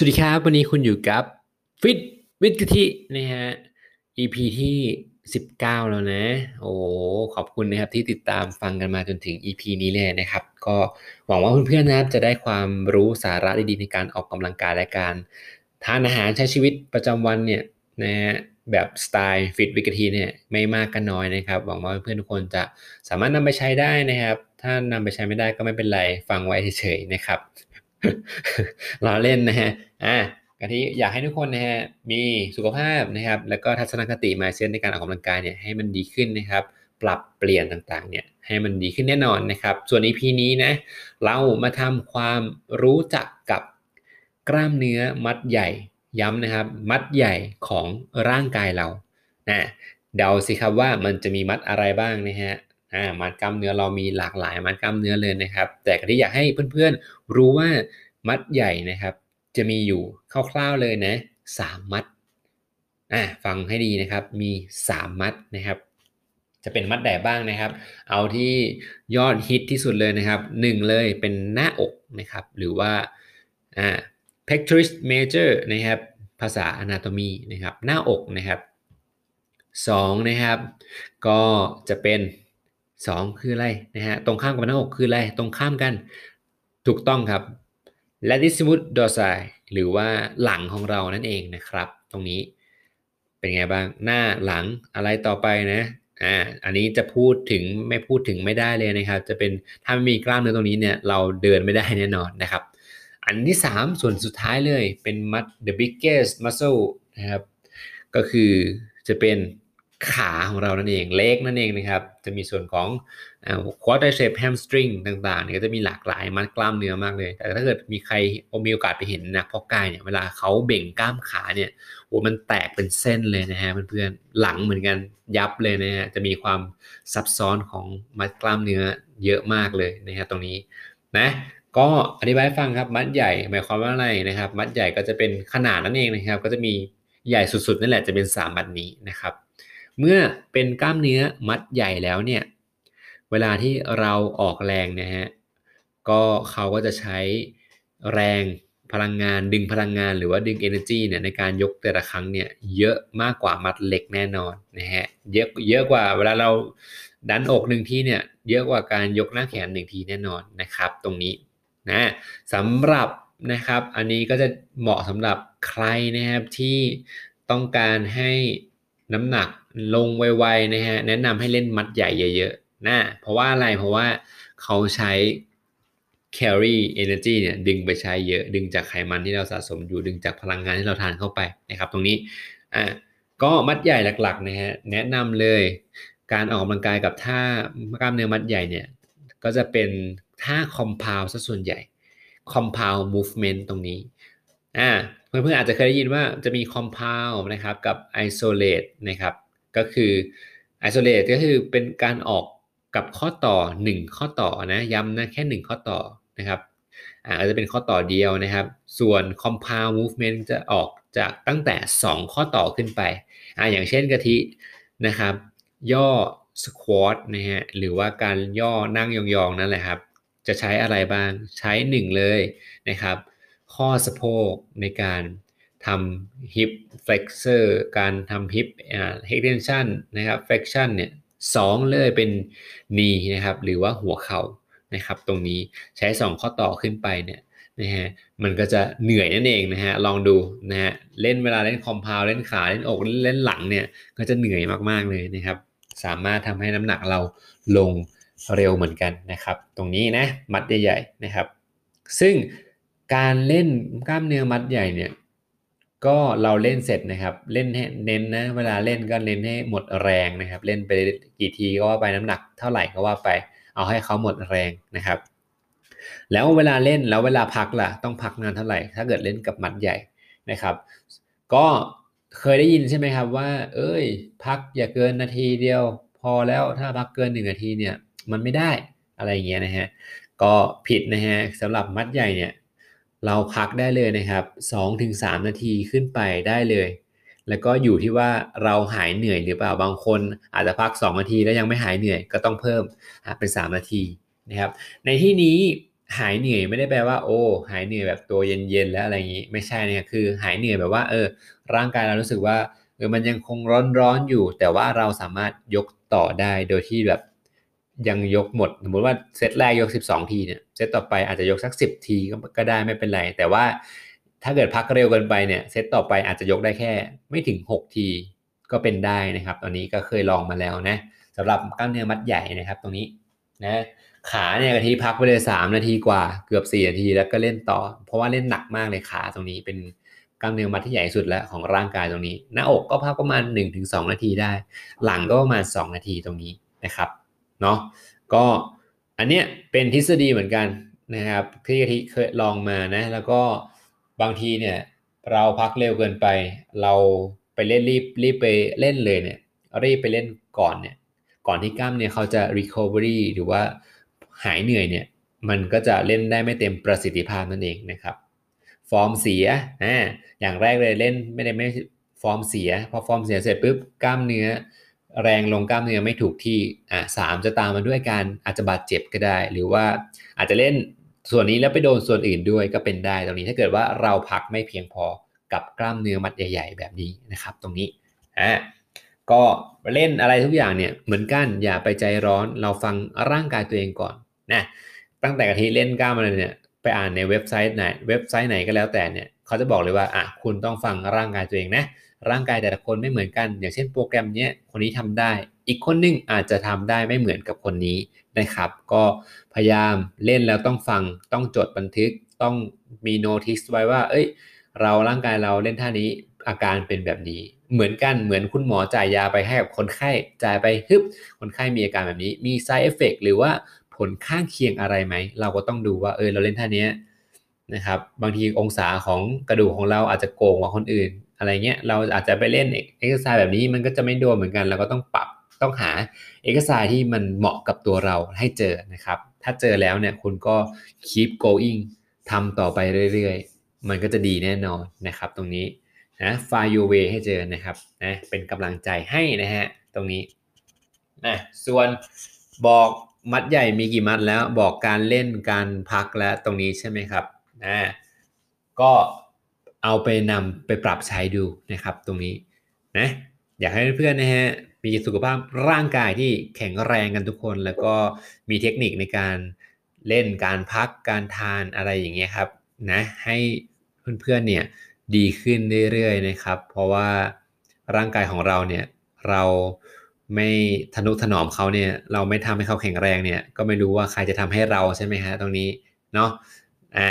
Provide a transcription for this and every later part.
สวัสดีครับ วันนี้คุณอยู่กับฟิตวิทกะทินะฮะ EP ที่ 19 แล้วนะ โอ้ขอบคุณนะครับที่ติดตามฟังกันมาจนถึง EP นี้เลยนะครับ ก็หวังว่าเพื่อนๆนะครับจะได้ความรู้สาระดีๆในการออกกำลังกายและการทานอาหารใช้ชีวิตประจำวันเนี่ยนะฮะแบบสไตล์ฟิตวิกทีเนี่ยไม่มากก็นน้อยนะครับ หวังว่าเพื่อนๆทุกคนจะสามารถนำไปใช้ได้นะครับ ถ้านำไปใช้ไม่ได้ก็ไม่เป็นไรฟังไว้เฉยๆนะครับ เราเล่นนะฮะอะกะทิอยากให้ทุกคนนะฮะมีสุขภาพนะครับ แล้วก็ทัศนคติมาเซนในการออกกำลังกายเนี่ยให้มันดีขึ้นนะครับ ปรับเปลี่ยนต่างๆ เนี่ยให้มันดีขึ้นแน่นอนนะครับ ส่วน EP นี้นะเรามาทำความรู้จักกับกล้ามเนื้อมัดใหญ่ย้ำนะครับ มัดใหญ่ของร่างกายเรานะเดาสิครับว่ามันจะมีมัดอะไรบ้างนะฮะ อ่ามัดกล้ามเนื้อเรามีหลากหลายมัดกล้ามเนื้อเลยนะครับ แต่ก็ที่อยากให้เพื่อนๆรู้ว่ามัดใหญ่นะครับ จะมีอยู่คร่าวๆเลยนะสามมัดอ่าฟังให้ดีนะครับมีสามมัดนะครับ จะเป็นมัดไหนบ้างนะครับ เอาที่ยอดฮิตที่สุดเลยนะครับหนึ่งเลยเป็นหน้าอกนะครับ หรือว่าอ่า pectoris major นะครับ ภาษา anatomy นะครับ หน้าอกนะครับสองนะครับ ก็จะเป็น 2 คืออะไรนะฮะตรงข้ามกับหน้าอกคืออะไรตรงข้ามกันถูกต้องครับ latissimus dorsi หรือว่าหลังของเรานั่นเองนะครับ ตรงนี้เป็นไงบ้างหน้าหลังอะไรต่อไปนะอ่าอันนี้จะพูดถึงไม่พูดถึงไม่ได้เลยนะครับ จะเป็นถ้าไม่มีกล้ามเนื้อตรงนี้เนี่ยเราเดินไม่ได้แน่นอนนะครับ อันที่ 3 ส่วนสุดท้ายเลยเป็น mud the biggest muscle นะครับก็คือจะเป็น ขาของเรานั่นเองเล็กนั่นเองนะครับ จะมีส่วนของ quadriceps hamstring ต่างๆเนี่ยก็จะมีหลากหลายมัดกล้ามเนื้อมากเลย แต่ถ้าเกิดมีใครมีโอกาสไปเห็นนักพอกายเนี่ยเวลาเขาเบ่งกล้ามขาเนี่ยโอ้มันแตกเป็นเส้นเลยนะฮะเพื่อนๆหลังเหมือนกันยับเลยนะฮะจะมีความซับซ้อนของมัดกล้ามเนื้อเยอะมากเลยนะฮะตรงนี้นะก็อธิบายฟังครับมัดใหญ่หมายความว่าอะไรนะครับ มัดใหญ่ก็จะเป็นขนาดนั่นเองนะครับ ก็จะมีใหญ่สุดๆนั่นแหละจะเป็น3มัดนี้นะครับ เมื่อเป็นกล้ามเนื้อมัดใหญ่แล้วเนี่ยเวลาที่เราออกแรงนะฮะก็เขาก็จะใช้แรงพลังงานดึงพลังงานหรือว่าดึง energy เนี่ยในการยกแต่ละครั้งเนี่ยเยอะมากกว่ามัดเล็กแน่นอนนะฮะเยอะเยอะกว่าเวลาเราดันอกหนึ่งทีเนี่ยเยอะกว่าการยกหน้าแขนหนึ่งทีแน่นอนนะครับ ตรงนี้นะสำหรับนะครับอันนี้ก็จะเหมาะสำหรับใครนะครับที่ต้องการให้ น้ำหนักลงไวๆนะฮะแนะนำให้เล่นมัดใหญ่เยอะๆนะเพราะว่าอะไรเพราะว่าเขาใช้ carry energy เนี่ยดึงไปใช้เยอะดึงจากไขมันที่เราสะสมอยู่ดึงจากพลังงานที่เราทานเข้าไปนะครับ ตรงนี้อะก็มัดใหญ่หลักๆนะฮะแนะนำเลยการออกกำลังกายกับท่ากล้ามเนื้อมัดใหญ่เนี่ยก็จะเป็นท่า compound ซะส่วนใหญ่ compound movement ตรงนี้ อ่าเพื่อนๆอาจจะเคยได้ยินว่าจะมี compound นะครับกับ isolate นะครับก็คือ isolate ก็คือเป็นการออกกับข้อต่อ 1 ข้อต่อนะย้ำนะแค่ 1 ข้อต่อนะครับอาจจะเป็นข้อต่อเดียวนะครับ ส่วน compound movement จะออกจากตั้งแต่ 2 ข้อต่อขึ้นไปออย่างเช่นกะทินะครับ ย่อ squat นะฮะหรือว่าการย่อนั่งยองๆนั่นแหละครับจะใช้อะไรบ้างใช้ 1 เลยนะครับ ข้อสะโพกในการทำ hip flexor การทำ hip extension นะครับ flexion เนี่ยสองเลยเป็น knee นะครับ หรือว่าหัวเข่านะครับ ตรงนี้ใช้ 2 ข้อต่อขึ้นไปเนี่ยนะฮะมันก็จะเหนื่อยนั่นเองนะฮะลองดูนะฮะเล่นเวลาเล่นคอมเพลเล่นขาเล่นอกเล่นหลังเนี่ยก็จะเหนื่อยมากๆเลยนะครับ สามารถทำให้น้ำหนักเราลงเร็วเหมือนกันนะครับ ตรงนี้นะมัดใหญ่ๆนะครับ ซึ่ง การเล่นกล้ามเนื้อมัดใหญ่เนี่ยก็เราเล่นเสร็จนะครับ เล่นให้เน้นนะเวลาเล่นก็เน้นให้หมดแรงนะครับ เล่นไปกี่ทีก็ว่าไปน้ำหนักเท่าไหร่ก็ว่าไป เอาให้เขาหมดแรงนะครับ แล้วเวลาเล่นแล้วเวลาพักล่ะ ต้องพักนานเท่าไหร่ ถ้าเกิดเล่นกับมัดใหญ่นะครับ ก็เคยได้ยินใช่ไหมครับว่า เอ้ย พักอย่าเกินนาทีเดียว พอแล้วถ้าพักเกินหนึ่งนาทีเนี่ย มันไม่ได้อะไรอย่างเงี้ยนะฮะก็ผิดนะฮะสำหรับมัดใหญ่เนี่ย เราพักได้เลยนะครับ 2-3 นาทีขึ้นไปได้เลย แล้วก็อยู่ที่ว่าเราหายเหนื่อยหรือเปล่าบางคน อาจจะพัก 2 นาทีแล้วยังไม่หายเหนื่อยก็ต้องเพิ่มเป็น 3 นาทีนะครับ ในที่นี้หายเหนื่อยไม่ได้แปลว่าโอ้หายเหนื่อยแบบตัวเย็นๆแล้วอะไรอย่างนี้ไม่ใช่นี่คือหายเหนื่อยแบบว่าเออร่างกายเรารู้สึกว่าเออมันยังคงร้อนๆอยู่ แต่ว่าเราสามารถยกต่อได้โดยที่แบบ ยังยกหมด สมมติว่าเซตแรกยก 12 ทีเนี่ยเซตต่อไปอาจจะยกสัก 10 ทีก็ได้ไม่เป็นไร แต่ว่าถ้าเกิดพักเร็วเกินไปเนี่ยเซตต่อไปอาจจะยกได้แค่ ไม่ถึง 6 ทีก็เป็นได้นะครับ ตอนนี้ก็เคยลองมาแล้วนะสำหรับกล้ามเนื้อมัดใหญ่นะครับ ตรงนี้นะขาเนี่ยกะทิพักไปเลยสามนาทีกว่าเกือบสี่นาทีแล้วก็เล่นต่อ เพราะว่าเล่นหนักมากเลยขาตรงนี้เป็นกล้ามเนื้อมัดที่ใหญ่สุดแล้วของร่างกายตรงนี้ หน้าอกก็พักประมาณ 1-2 นาทีได้ หลังก็ประมาณ 2 นาทีตรงนี้นะครับ เนาะก็อันเนี้ยเป็นทฤษฎีเหมือนกันนะครับที่กะทิเคยลองมานะแล้วก็บางทีเนี่ยเราพักเร็วเกินไป เราไปเล่นรีบรีบไปเล่นเลยเนี่ยรีบไปเล่นก่อนเนี่ยก่อนที่กล้ามเนี่ยเขาจะ recovery หรือว่าหายเหนื่อยเนี่ยมันก็จะเล่นได้ไม่เต็มประสิทธิภาพนั่นเองนะครับ ฟอร์มเสียอ่าอย่างแรกเลยเล่นไม่ได้ไม่ฟอร์มเสีย พอฟอร์มเสียเสร็จปุ๊บกล้ามเนื้อ แรงลงกล้ามเนื้อไม่ถูกที่อ่าสามจะตามมาด้วยการอาจจะบาดเจ็บก็ได้ หรือว่าอาจจะเล่นส่วนนี้แล้วไปโดนส่วนอื่นด้วยก็เป็นได้ตรงนี้ถ้าเกิดว่าเราพักไม่เพียงพอกับกล้ามเนื้อมัดใหญ่ ๆ แบบนี้นะครับ ตรงนี้อ่าก็เล่นอะไรทุกอย่างเนี่ยเหมือนกันอย่าไปใจร้อนเราฟังร่างกายตัวเองก่อนนะตั้งแต่กะทิเล่นกล้ามอะไรเนี่ยไปอ่านในเว็บไซต์ไหนเว็บไซต์ไหนก็แล้วแต่เนี่ยเขาจะบอกเลยว่าอะคุณต้องฟังร่างกายตัวเองนะ ร่างกายแต่ละคนไม่เหมือนกัน อย่างเช่นโปรแกรมเนี้ยคนนี้ทำได้ อีกคนนึงอาจจะทำได้ไม่เหมือนกับคนนี้นะครับ ก็พยายามเล่นแล้วต้องฟัง ต้องจดบันทึก ต้องมีโน้ติสไว้ว่า เอ้ย เราร่างกายเราเล่นท่านี้อาการเป็นแบบนี้ เหมือนกันเหมือนคุณหมอจ่ายยาไปให้กับคนไข้จ่ายไปฮึบคนไข้มีอาการแบบนี้ มี side effect หรือว่าผลข้างเคียงอะไรไหม เราก็ต้องดูว่าเออเราเล่นท่านี้นะครับบางทีองศาของกระดูกของเราอาจจะโกงกว่าคนอื่น อะไรเงี้ยเราอาจจะไปเล่นเอ็กซ์ไซส์แบบนี้มันก็จะไม่โดนเหมือนกันเราก็ต้องปรับต้องหาเอ็กซ์ไซส์ที่มันเหมาะกับตัวเราให้เจอนะครับ ถ้าเจอแล้วเนี่ยคุณก็ keep going ทำต่อไปเรื่อยๆ มันก็จะดีแน่นอนนะครับ ตรงนี้นะ find your way ให้เจอนะครับนะเป็นกำลังใจให้นะฮะตรงนี้นะส่วนบอกมัดใหญ่มีกี่มัดแล้วบอกการเล่นการพักแล้วตรงนี้ใช่ไหมครับนะก็ เอาไปนำไปปรับใช้ดูนะครับ ตรงนี้นะอยากให้เพื่อนๆนะฮะมีสุขภาพร่างกายที่แข็งแรงกันทุกคน แล้วก็มีเทคนิคในการเล่นการพักการทานอะไรอย่างเงี้ยครับนะให้เพื่อนๆเนี่ยดีขึ้นเรื่อยๆนะครับ เพราะว่าร่างกายของเราเนี่ยเราไม่ทนุถนอมเขาเนี่ยเราไม่ทำให้เขาแข็งแรงเนี่ยก็ไม่รู้ว่าใครจะทำให้เราใช่ไหมฮะตรงนี้เนาะอะ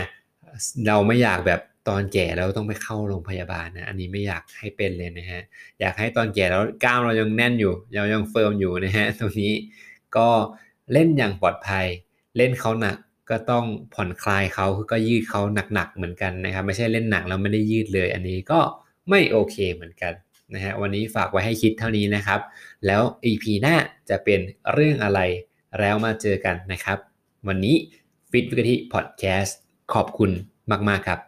เราไม่อยากแบบ ตอนแก่แล้วต้องไปเข้าโรงพยาบาลนะอันนี้ไม่อยากให้เป็นเลยนะฮะอยากให้ตอนแก่แล้วกล้ามเรายังแน่นอยู่เรายังเฟิร์มอยู่นะฮะตรงนี้ก็เล่นอย่างปลอดภัย เล่นเขาหนักก็ต้องผ่อนคลายเขาก็ยืดเขาหนักๆเหมือนกันนะครับ ไม่ใช่เล่นหนักแล้วไม่ได้ยืดเลย อันนี้ก็ไม่โอเคเหมือนกันนะฮะวันนี้ฝากไว้ให้คิดเท่านี้นะครับ แล้ว EP หน้าจะเป็นเรื่องอะไรแล้วมาเจอกันนะครับ วันนี้ Fit วิกฤตพอดแคสต์ขอบคุณมาก ๆ ครับ